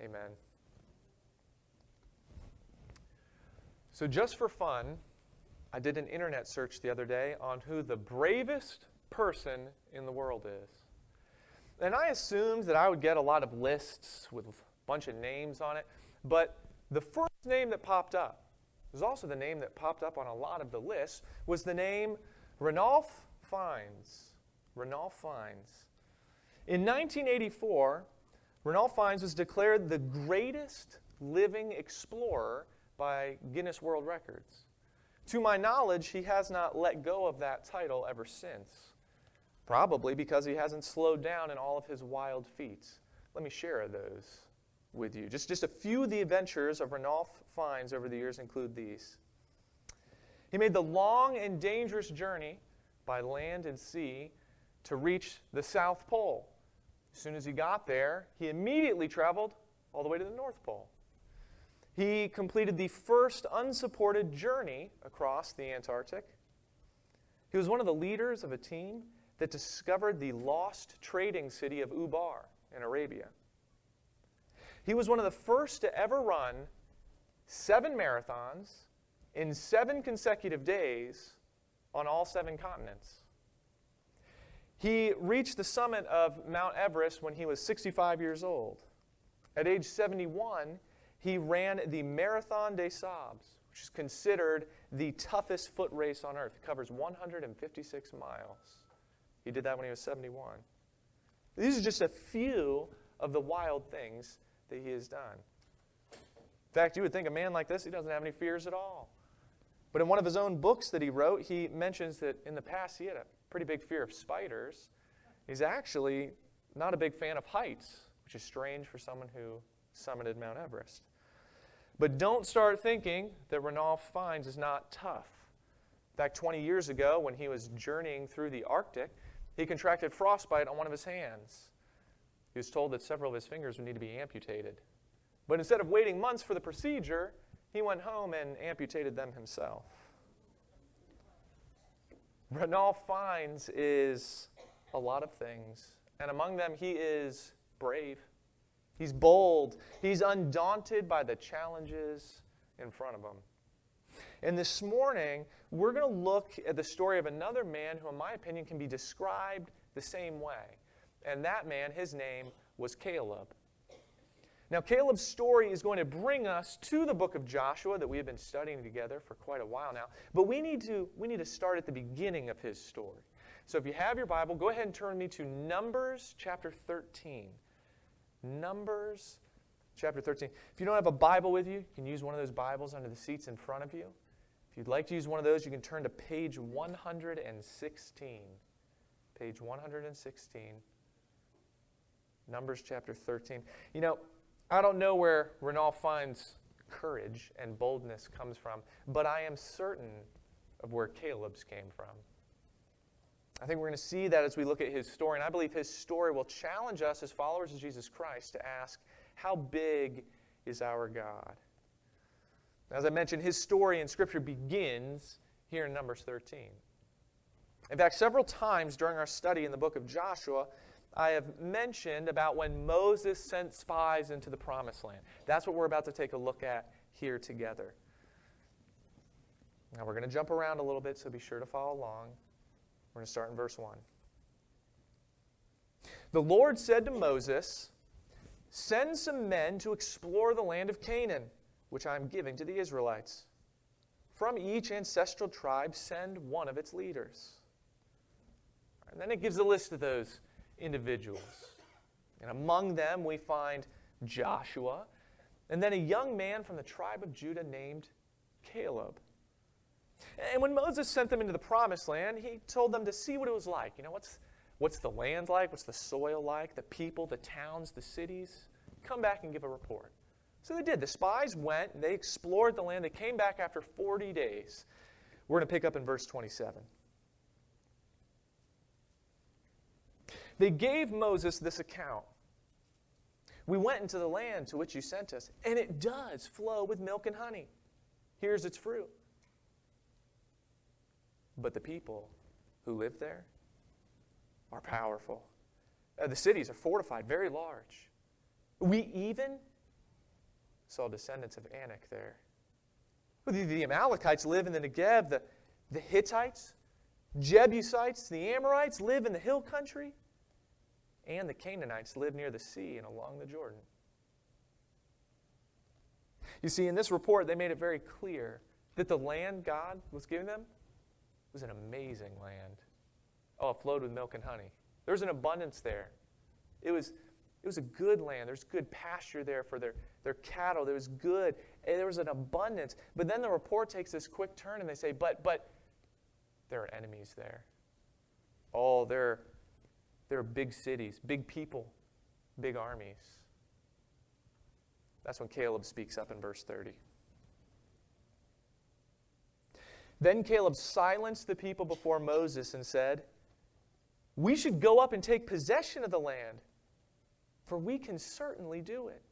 Amen. So, just for fun, I did an internet search the other day on who the bravest person in the world is. And I assumed that I would get a lot of lists with a bunch of names on it, but the first name that popped up was also the name that popped up on a lot of the lists was the name Ranulph Fiennes. Ranulph Fiennes. In 1984, Ranulph Fiennes was declared the greatest living explorer by Guinness World Records. To my knowledge, he has not let go of that title ever since. Probably because he hasn't slowed down in all of his wild feats. Let me share those with you. Just, just a few of the adventures of Ranulph Fiennes over the years include these. He made the long and dangerous journey by land and sea to reach the South Pole. As soon as he got there, he immediately traveled all the way to the North Pole. He completed the first unsupported journey across the Antarctic. He was one of the leaders of a team that discovered the lost trading city of Ubar in Arabia. He was one of the first to ever run seven marathons in seven consecutive days on all seven continents. He reached the summit of Mount Everest when he was 65 years old. At age 71, he ran the Marathon des Sables, which is considered the toughest foot race on earth. It covers 156 miles. He did that when he was 71. These are just a few of the wild things that he has done. In fact, you would think a man like this, he doesn't have any fears at all. But in one of his own books that he wrote, he mentions that in the past he had a pretty big fear of spiders. He's actually not a big fan of heights, which is strange for someone who summited Mount Everest. But don't start thinking that Ranulph Fiennes is not tough. In fact, 20 years ago, when he was journeying through the Arctic, he contracted frostbite on one of his hands. He was told that several of his fingers would need to be amputated. But instead of waiting months for the procedure, he went home and amputated them himself. Ranulph Fiennes is a lot of things, and among them, he is brave. He's bold. He's undaunted by the challenges in front of him. And this morning, we're going to look at the story of another man who, in my opinion, can be described the same way. And that man, his name was Caleb. Now, Caleb's story is going to bring us to the book of Joshua that we have been studying together for quite a while now. But we need to, we need to start at the beginning of his story. So if you have your Bible, go ahead and turn me to Numbers chapter 13. Numbers chapter 13. If you don't have a Bible with you, you can use one of those Bibles under the seats in front of you. If you'd like to use one of those, you can turn to page 116. Page 116. Numbers chapter 13. You know, I don't know where Ranulph Fiennes courage and boldness comes from, but I am certain of where Caleb's came from. I think we're going to see that as we look at his story, and I believe his story will challenge us as followers of Jesus Christ to ask, how big is our God? As I mentioned, his story in Scripture begins here in Numbers 13. In fact, several times during our study in the book of Joshua, I have mentioned about when Moses sent spies into the promised land. That's what we're about to take a look at here together. Now we're going to jump around a little bit, so be sure to follow along. We're going to start in verse 1. The Lord said to Moses, Send some men to explore the land of Canaan, which I am giving to the Israelites. From each ancestral tribe, send one of its leaders. And then it gives a list of those individuals. And among them, we find Joshua, and then a young man from the tribe of Judah named Caleb. And when Moses sent them into the promised land, he told them to see what it was like. You know, what's, what's the land like? What's the soil like? The people, the towns, the cities? Come back and give a report. So they did. The spies went, they explored the land. They came back after 40 days. We're going to pick up in verse 27. They gave Moses this account. We went into the land to which you sent us, and it does flow with milk and honey. Here's its fruit. But the people who live there are powerful. Uh, the cities are fortified, very large. We even saw descendants of Anak there. The, the Amalekites live in the Negev, the, the Hittites, Jebusites, the Amorites live in the hill country, and the Canaanites lived near the sea and along the Jordan. You see, in this report, they made it very clear that the land God was giving them was an amazing land. Oh, it flowed with milk and honey. There was an abundance there. It was, it was a good land. There's good pasture there for their, their cattle. There was good. There was an abundance. But then the report takes this quick turn and they say, but, but there are enemies there. Oh, there, there are big cities, big people, big armies. That's when Caleb speaks up in verse 30. Then Caleb silenced the people before Moses and said, We should go up and take possession of the land, for we can certainly do it.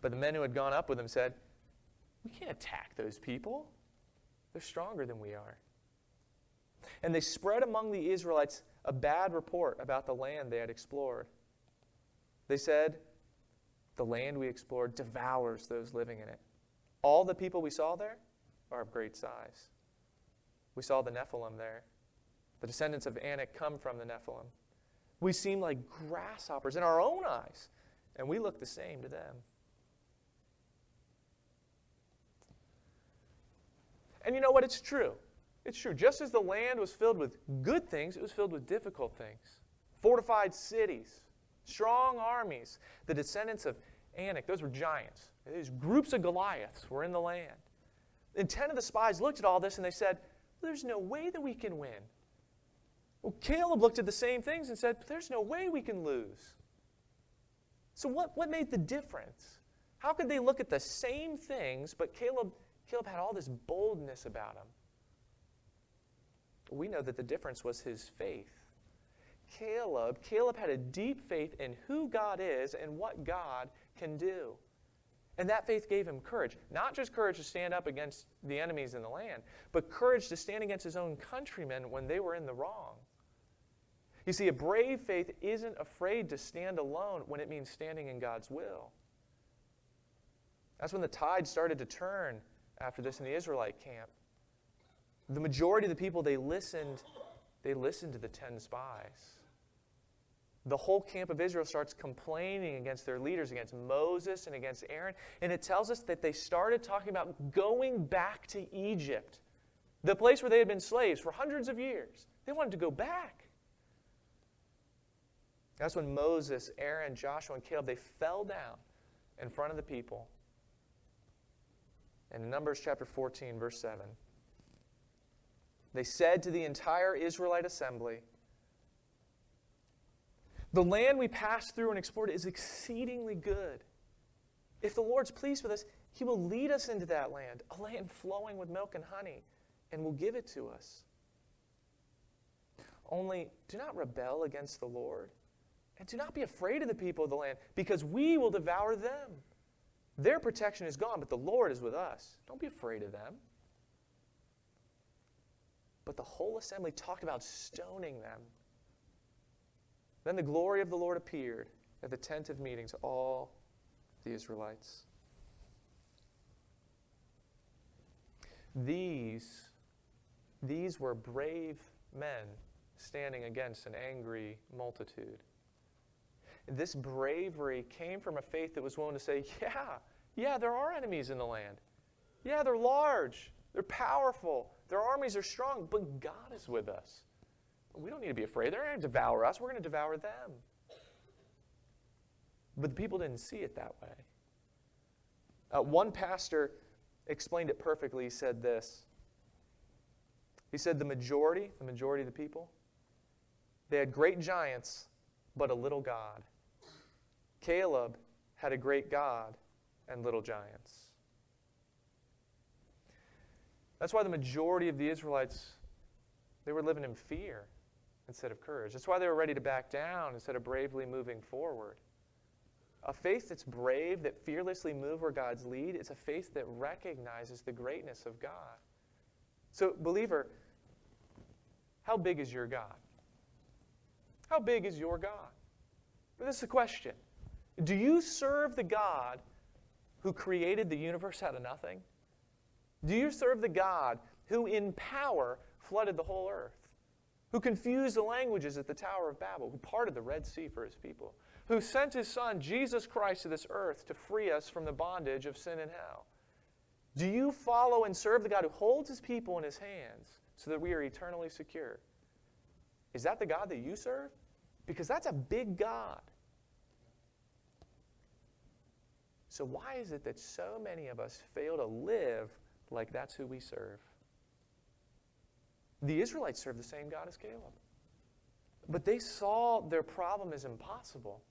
But the men who had gone up with him said, We can't attack those people. They're stronger than we are. And they spread among the Israelites a bad report about the land they had explored. They said, The land we explored devours those living in it. All the people we saw there are of great size. We saw the Nephilim there. The descendants of Anak come from the Nephilim. We seem like grasshoppers in our own eyes, and we look the same to them. And you know what? It's true. It's true. Just as the land was filled with good things, it was filled with difficult things. Fortified cities, strong armies, the descendants of Anak, those were giants. These groups of Goliaths were in the land. And 10 of the spies looked at all this and they said, There's no way that we can win. Well, Caleb looked at the same things and said, There's no way we can lose. So, what, what made the difference? How could they look at the same things, but Caleb, Caleb had all this boldness about him? We know that the difference was his faith. Caleb, Caleb had a deep faith in who God is and what God can do. And that faith gave him courage. Not just courage to stand up against the enemies in the land, but courage to stand against his own countrymen when they were in the wrong. You see, a brave faith isn't afraid to stand alone when it means standing in God's will. That's when the tide started to turn after this in the Israelite camp. The majority of the people they listened, they listened to the 10 spies the whole camp of Israel starts complaining against their leaders, against Moses and against Aaron. And it tells us that they started talking about going back to Egypt, the place where they had been slaves for hundreds of years. They wanted to go back. That's when Moses, Aaron, Joshua, and Caleb, they fell down in front of the people. And in Numbers chapter 14, verse 7, they said to the entire Israelite assembly, the land we passed through and explored is exceedingly good. If the Lord's pleased with us, He will lead us into that land, a land flowing with milk and honey, and will give it to us. Only do not rebel against the Lord, and do not be afraid of the people of the land, because we will devour them. Their protection is gone, but the Lord is with us. Don't be afraid of them. But the whole assembly talked about stoning them. Then the glory of the Lord appeared at the tent of meeting to all the Israelites. These, these were brave men standing against an angry multitude. This bravery came from a faith that was willing to say, yeah, yeah, there are enemies in the land. Yeah, they're large, they're powerful, their armies are strong, but God is with us. We don't need to be afraid. They're going to devour us. We're going to devour them. But the people didn't see it that way. Uh, one pastor explained it perfectly. He said this He said, The majority, the majority of the people, they had great giants, but a little God. Caleb had a great God and little giants. That's why the majority of the Israelites they were living in fear instead of courage. That's why they were ready to back down instead of bravely moving forward. A faith that's brave, that fearlessly moves where God's lead, is a faith that recognizes the greatness of God. So, believer, how big is your God? How big is your God? But this is a question. Do you serve the God who created the universe out of nothing? Do you serve the God who in power flooded the whole earth? Who confused the languages at the Tower of Babel? Who parted the Red Sea for his people? Who sent his Son, Jesus Christ, to this earth to free us from the bondage of sin and hell? Do you follow and serve the God who holds his people in his hands so that we are eternally secure? Is that the God that you serve? Because that's a big God. So, why is it that so many of us fail to live like that's who we serve? The Israelites served the same God as Caleb. But they saw their problem as impossible.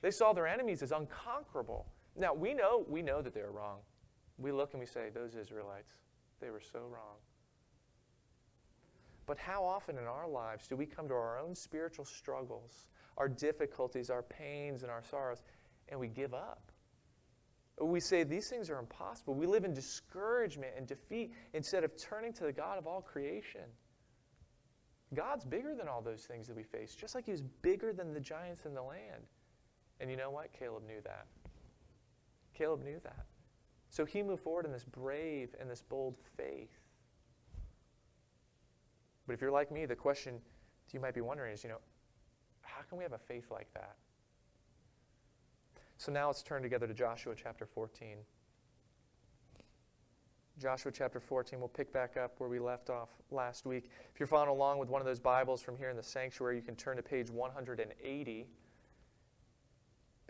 They saw their enemies as unconquerable. Now, we know, we know that they're wrong. We look and we say, those Israelites, they were so wrong. But how often in our lives do we come to our own spiritual struggles, our difficulties, our pains, and our sorrows, and we give up? We say these things are impossible. We live in discouragement and defeat instead of turning to the God of all creation. God's bigger than all those things that we face, just like He was bigger than the giants in the land. And you know what? Caleb knew that. Caleb knew that. So he moved forward in this brave and this bold faith. But if you're like me, the question you might be wondering is, you know, how can we have a faith like that? So now let's turn together to Joshua chapter 14. Joshua chapter 14, we'll pick back up where we left off last week. If you're following along with one of those Bibles from here in the sanctuary, you can turn to page 180.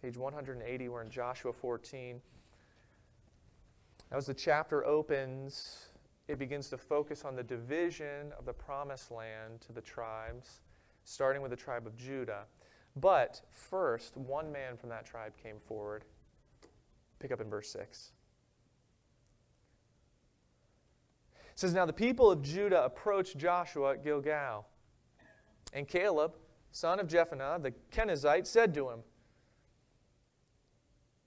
Page 180, we're in Joshua 14. As the chapter opens, it begins to focus on the division of the promised land to the tribes, starting with the tribe of Judah. But first, one man from that tribe came forward. Pick up in verse 6. It says, Now the people of Judah approached Joshua at Gilgal. And Caleb, son of Jephunneh, the Kenizzite, said to him,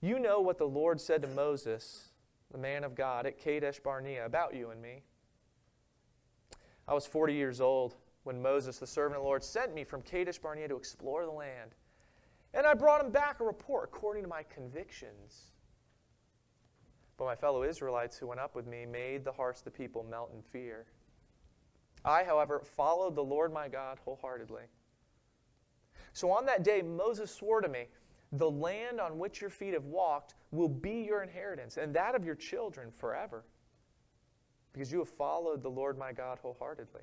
You know what the Lord said to Moses, the man of God, at Kadesh Barnea about you and me. I was 40 years old when Moses, the servant of the Lord, sent me from Kadesh Barnea to explore the land. And I brought him back a report according to my convictions. But my fellow Israelites who went up with me made the hearts of the people melt in fear. I, however, followed the Lord my God wholeheartedly. So on that day, Moses swore to me, The land on which your feet have walked will be your inheritance, and that of your children forever, because you have followed the Lord my God wholeheartedly.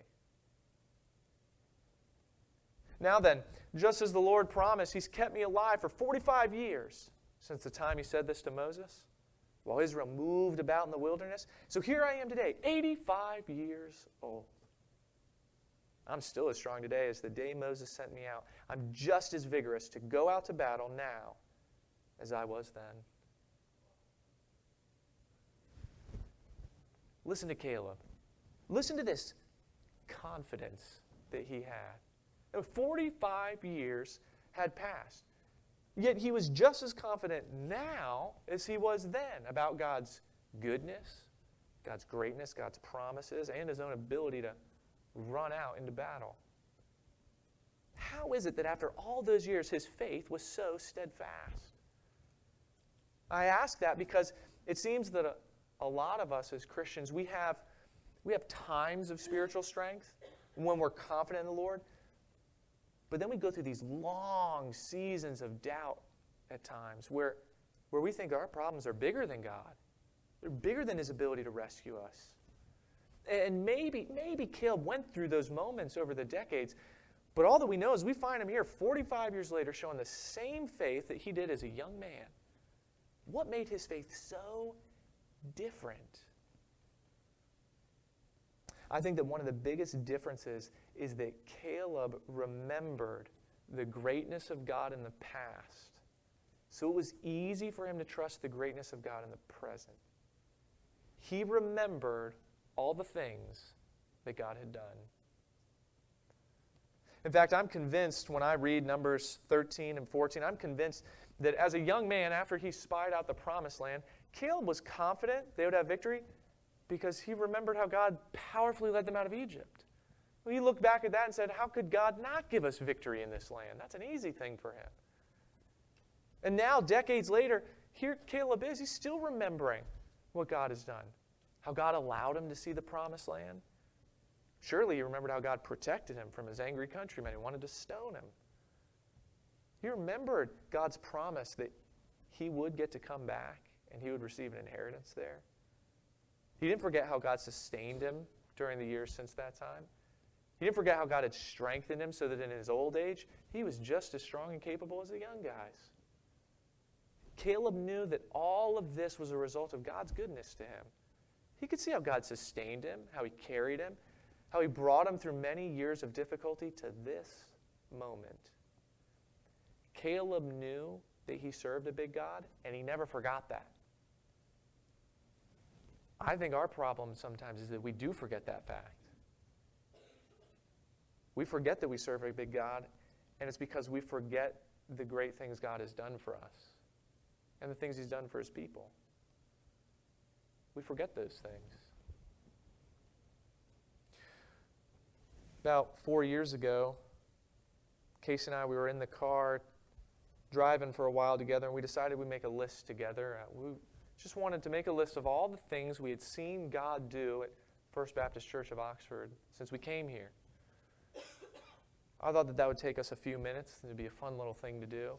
Now then, just as the Lord promised, He's kept me alive for 45 years since the time He said this to Moses, while Israel moved about in the wilderness. So here I am today, 85 years old. I'm still as strong today as the day Moses sent me out. I'm just as vigorous to go out to battle now as I was then. Listen to Caleb. Listen to this confidence that he had. 45 years had passed. Yet he was just as confident now as he was then about God's goodness, God's greatness, God's promises, and his own ability to run out into battle. How is it that after all those years his faith was so steadfast? I ask that because it seems that a, a lot of us as Christians, we have, we have times of spiritual strength when we're confident in the Lord. But then we go through these long seasons of doubt at times where, where we think our problems are bigger than God. They're bigger than His ability to rescue us. And maybe, maybe Caleb went through those moments over the decades, but all that we know is we find him here 45 years later showing the same faith that he did as a young man. What made his faith so different? I think that one of the biggest differences is that Caleb remembered the greatness of God in the past. So it was easy for him to trust the greatness of God in the present. He remembered all the things that God had done. In fact, I'm convinced when I read Numbers 13 and 14, I'm convinced that as a young man, after he spied out the promised land, Caleb was confident they would have victory because he remembered how God powerfully led them out of Egypt. He looked back at that and said, How could God not give us victory in this land? That's an easy thing for him. And now, decades later, here Caleb is. He's still remembering what God has done, how God allowed him to see the promised land. Surely he remembered how God protected him from his angry countrymen who wanted to stone him. He remembered God's promise that he would get to come back and he would receive an inheritance there. He didn't forget how God sustained him during the years since that time. He didn't forget how God had strengthened him so that in his old age, he was just as strong and capable as the young guys. Caleb knew that all of this was a result of God's goodness to him. He could see how God sustained him, how he carried him, how he brought him through many years of difficulty to this moment. Caleb knew that he served a big God, and he never forgot that. I think our problem sometimes is that we do forget that fact. We forget that we serve a big God, and it's because we forget the great things God has done for us and the things He's done for His people. We forget those things. About four years ago, Casey and I, we were in the car driving for a while together, and we decided we'd make a list together. Uh, we just wanted to make a list of all the things we had seen God do at First Baptist Church of Oxford since we came here. I thought that that would take us a few minutes. It'd be a fun little thing to do.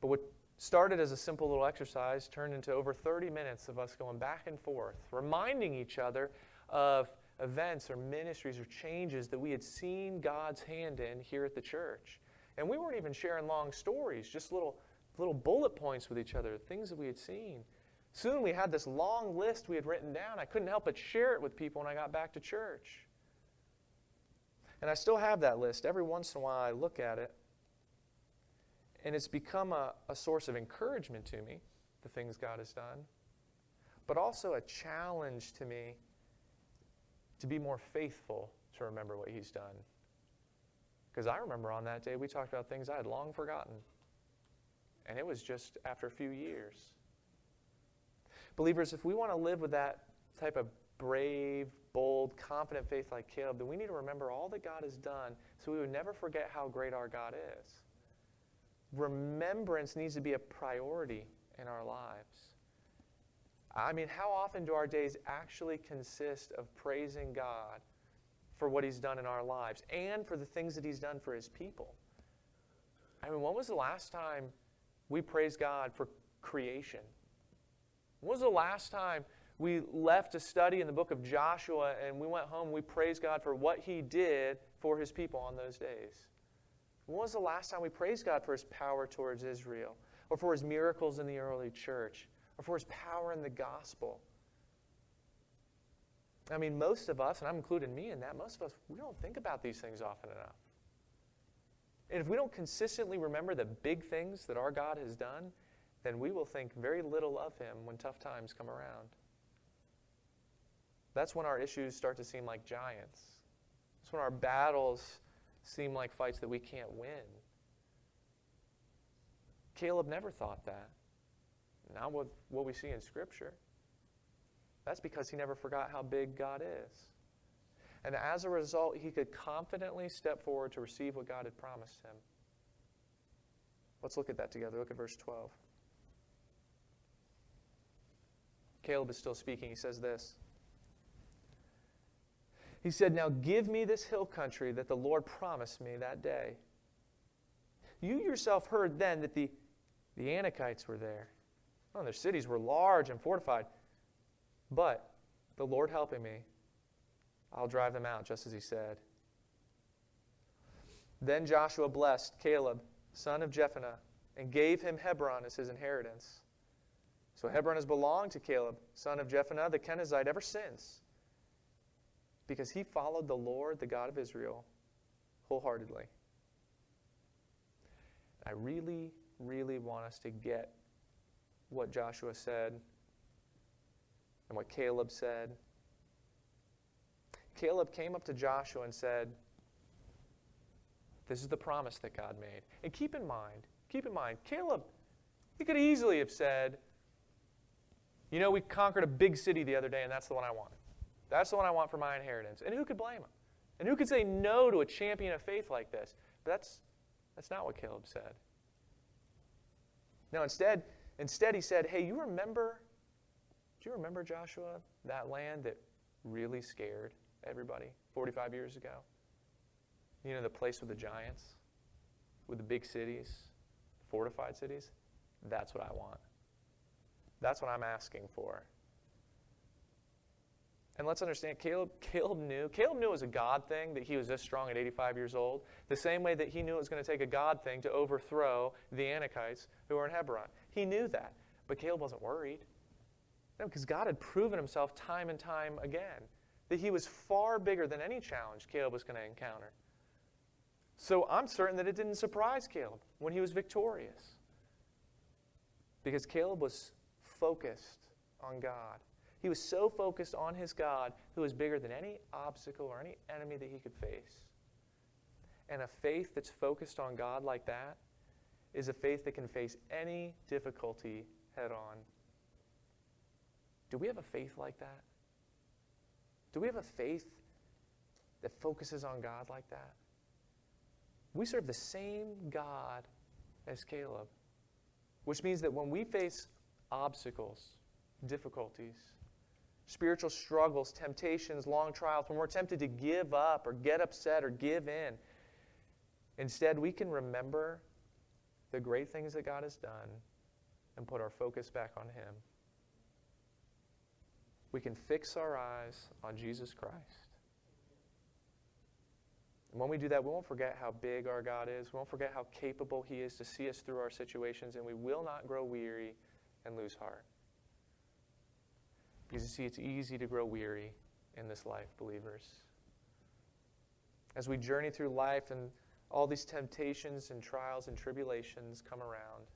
But what started as a simple little exercise turned into over 30 minutes of us going back and forth, reminding each other of events or ministries or changes that we had seen God's hand in here at the church. And we weren't even sharing long stories, just little, little bullet points with each other, things that we had seen. Soon we had this long list we had written down. I couldn't help but share it with people when I got back to church. And I still have that list. Every once in a while I look at it. And it's become a, a source of encouragement to me, the things God has done, but also a challenge to me to be more faithful to remember what He's done. Because I remember on that day we talked about things I had long forgotten. And it was just after a few years. Believers, if we want to live with that type of brave, bold, confident faith like Caleb, then we need to remember all that God has done so we would never forget how great our God is. Remembrance needs to be a priority in our lives. I mean, how often do our days actually consist of praising God for what He's done in our lives and for the things that He's done for His people? I mean, when was the last time we praised God for creation? When was the last time we left to study in the book of Joshua and we went home, we praised God for what He did for His people on those days. When was the last time we praised God for His power towards Israel, or for His miracles in the early church, or for His power in the gospel? I mean, most of us, and I'm including me in that, most of us, we don't think about these things often enough. And if we don't consistently remember the big things that our God has done, then we will think very little of Him when tough times come around. That's when our issues start to seem like giants. That's when our battles seem like fights that we can't win. Caleb never thought that. Not with what we see in Scripture. That's because he never forgot how big God is. And as a result, he could confidently step forward to receive what God had promised him. Let's look at that together. Look at verse 12. Caleb is still speaking. He says this he said, Now give me this hill country that the Lord promised me that day. You yourself heard then that the, the Anakites were there. Well, their cities were large and fortified. But the Lord helping me, I'll drive them out, just as he said. Then Joshua blessed Caleb, son of Jephunneh, and gave him Hebron as his inheritance. So Hebron has belonged to Caleb, son of Jephunneh, the Kenizzite, ever since because he followed the Lord, the God of Israel, wholeheartedly. I really, really want us to get what Joshua said and what Caleb said. Caleb came up to Joshua and said, This is the promise that God made. And keep in mind, keep in mind, Caleb, he could easily have said, You know, we conquered a big city the other day, and that's the one I want. That's the one I want for my inheritance. And who could blame him? And who could say no to a champion of faith like this? But that's, that's not what Caleb said. No, instead, instead he said, Hey, you remember, do you remember, Joshua, that land that really scared everybody 45 years ago? You know, the place with the giants, with the big cities, fortified cities? That's what I want. That's what I'm asking for. And let's understand, Caleb, Caleb knew. Caleb knew it was a God thing that he was this strong at 85 years old, the same way that he knew it was going to take a God thing to overthrow the Anakites who were in Hebron. He knew that. But Caleb wasn't worried. No, because God had proven himself time and time again that he was far bigger than any challenge Caleb was going to encounter. So I'm certain that it didn't surprise Caleb when he was victorious. Because Caleb was focused on God. He was so focused on his God who was bigger than any obstacle or any enemy that he could face. And a faith that's focused on God like that is a faith that can face any difficulty head on. Do we have a faith like that? Do we have a faith that focuses on God like that? We serve the same God as Caleb, which means that when we face obstacles, difficulties, spiritual struggles, temptations, long trials, when we're tempted to give up or get upset or give in, instead we can remember the great things that God has done and put our focus back on Him. We can fix our eyes on Jesus Christ. And when we do that, we won't forget how big our God is. We won't forget how capable He is to see us through our situations, and we will not grow weary and lose heart. Because you see, it's easy to grow weary in this life, believers. As we journey through life and all these temptations and trials and tribulations come around,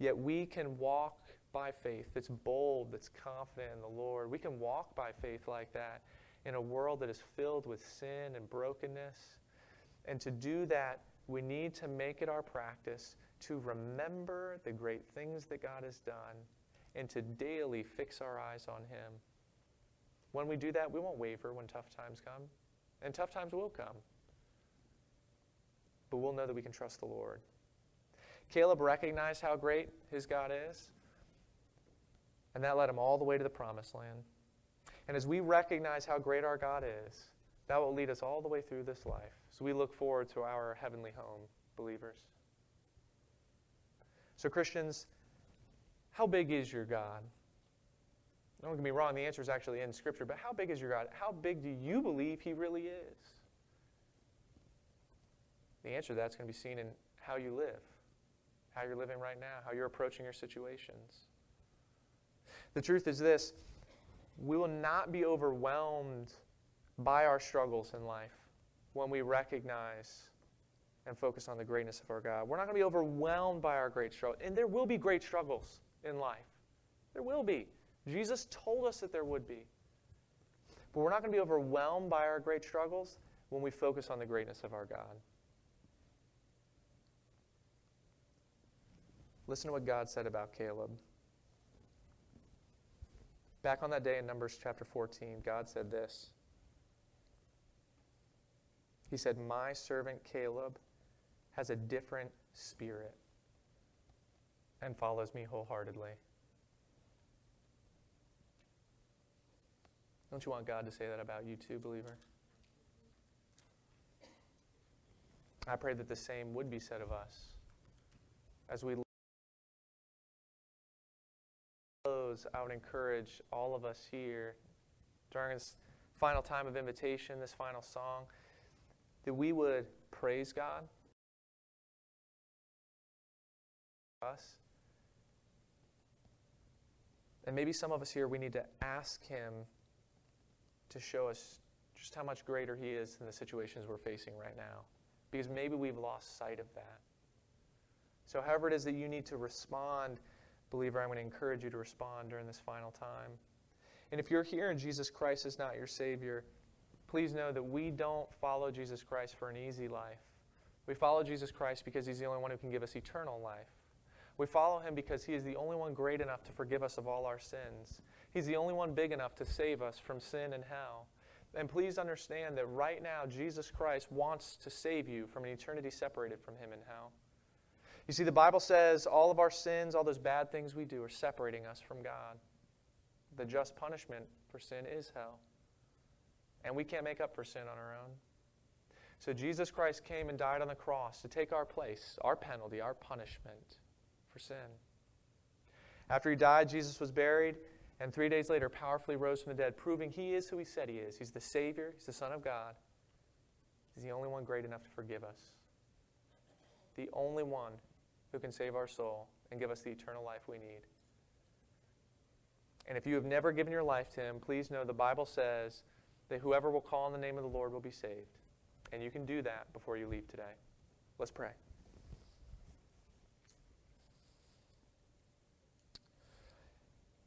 yet we can walk by faith that's bold, that's confident in the Lord. We can walk by faith like that in a world that is filled with sin and brokenness. And to do that, we need to make it our practice to remember the great things that God has done and to daily fix our eyes on Him. When we do that, we won't waver when tough times come. And tough times will come. But we'll know that we can trust the Lord. Caleb recognized how great his God is, and that led him all the way to the promised land. And as we recognize how great our God is, that will lead us all the way through this life. So we look forward to our heavenly home, believers. So, Christians, how big is your God? Don't get me wrong, the answer is actually in Scripture, but how big is your God? How big do you believe He really is? The answer to that's going to be seen in how you live, how you're living right now, how you're approaching your situations. The truth is this we will not be overwhelmed by our struggles in life when we recognize and focus on the greatness of our God. We're not going to be overwhelmed by our great struggle. And there will be great struggles in life. There will be. Jesus told us that there would be. But we're not going to be overwhelmed by our great struggles when we focus on the greatness of our God. Listen to what God said about Caleb. Back on that day in Numbers chapter 14, God said this. He said, My servant Caleb has a different spirit and follows me wholeheartedly. Don't you want God to say that about you too, believer? I pray that the same would be said of us as we close. I would encourage all of us here during this final time of invitation, this final song, that we would praise God us. And maybe some of us here, we need to ask Him to show us just how much greater He is than the situations we're facing right now. Because maybe we've lost sight of that. So, however it is that you need to respond, believer, I'm going to encourage you to respond during this final time. And if you're here and Jesus Christ is not your Savior, please know that we don't follow Jesus Christ for an easy life. We follow Jesus Christ because He's the only one who can give us eternal life. We follow him because he is the only one great enough to forgive us of all our sins. He's the only one big enough to save us from sin and hell. And please understand that right now, Jesus Christ wants to save you from an eternity separated from him in hell. You see, the Bible says all of our sins, all those bad things we do, are separating us from God. The just punishment for sin is hell. And we can't make up for sin on our own. So Jesus Christ came and died on the cross to take our place, our penalty, our punishment for sin. After he died, Jesus was buried, and three days later, powerfully rose from the dead, proving he is who he said he is. He's the Savior, he's the Son of God. He's the only one great enough to forgive us. The only one who can save our soul and give us the eternal life we need. And if you have never given your life to him, please know the Bible says that whoever will call on the name of the Lord will be saved. And you can do that before you leave today. Let's pray.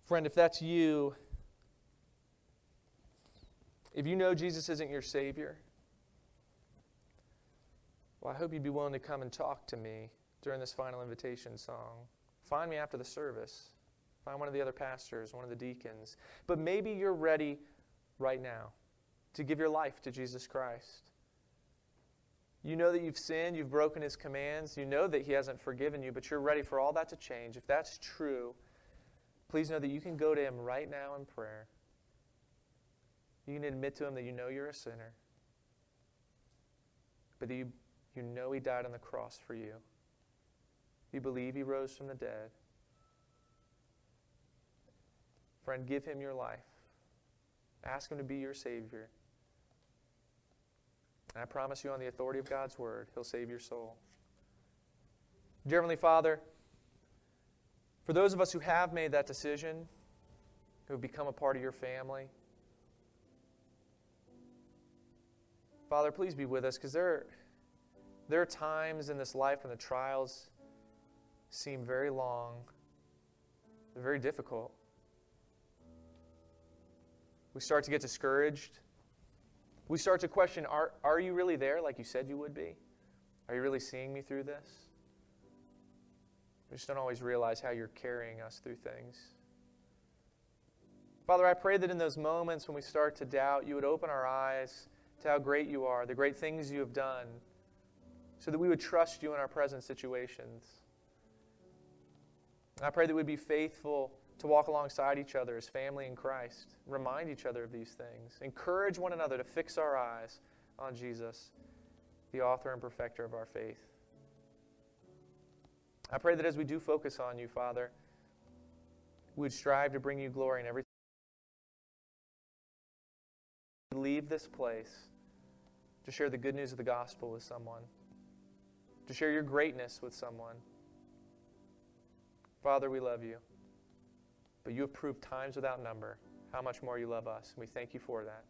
Friend, if that's you, if you know Jesus isn't your Savior, well, I hope you'd be willing to come and talk to me during this final invitation song. Find me after the service. Find one of the other pastors, one of the deacons. But maybe you're ready right now to give your life to Jesus Christ. You know that you've sinned, you've broken his commands, you know that he hasn't forgiven you, but you're ready for all that to change. If that's true, please know that you can go to him right now in prayer. You can admit to him that you know you're a sinner, but that you, you know he died on the cross for you. You believe he rose from the dead. Friend, give him your life. Ask him to be your Savior. And I promise you, on the authority of God's Word, He'll save your soul. Dear Heavenly Father, for those of us who have made that decision, who have become a part of your family, Father, please be with us because there, there are times in this life when the trials seem very long, they're very difficult. We start to get discouraged. We start to question are, are you really there like you said you would be? Are you really seeing me through this? We just don't always realize how you're carrying us through things. Father, I pray that in those moments when we start to doubt, you would open our eyes to how great you are, the great things you have done, so that we would trust you in our present situations. I pray that we'd be faithful to walk alongside each other as family in Christ, remind each other of these things, encourage one another to fix our eyes on Jesus, the author and perfecter of our faith. I pray that as we do focus on you, Father, we would strive to bring you glory in everything. Leave this place to share the good news of the gospel with someone, to share your greatness with someone. Father, we love you. But you have proved times without number how much more you love us. And we thank you for that.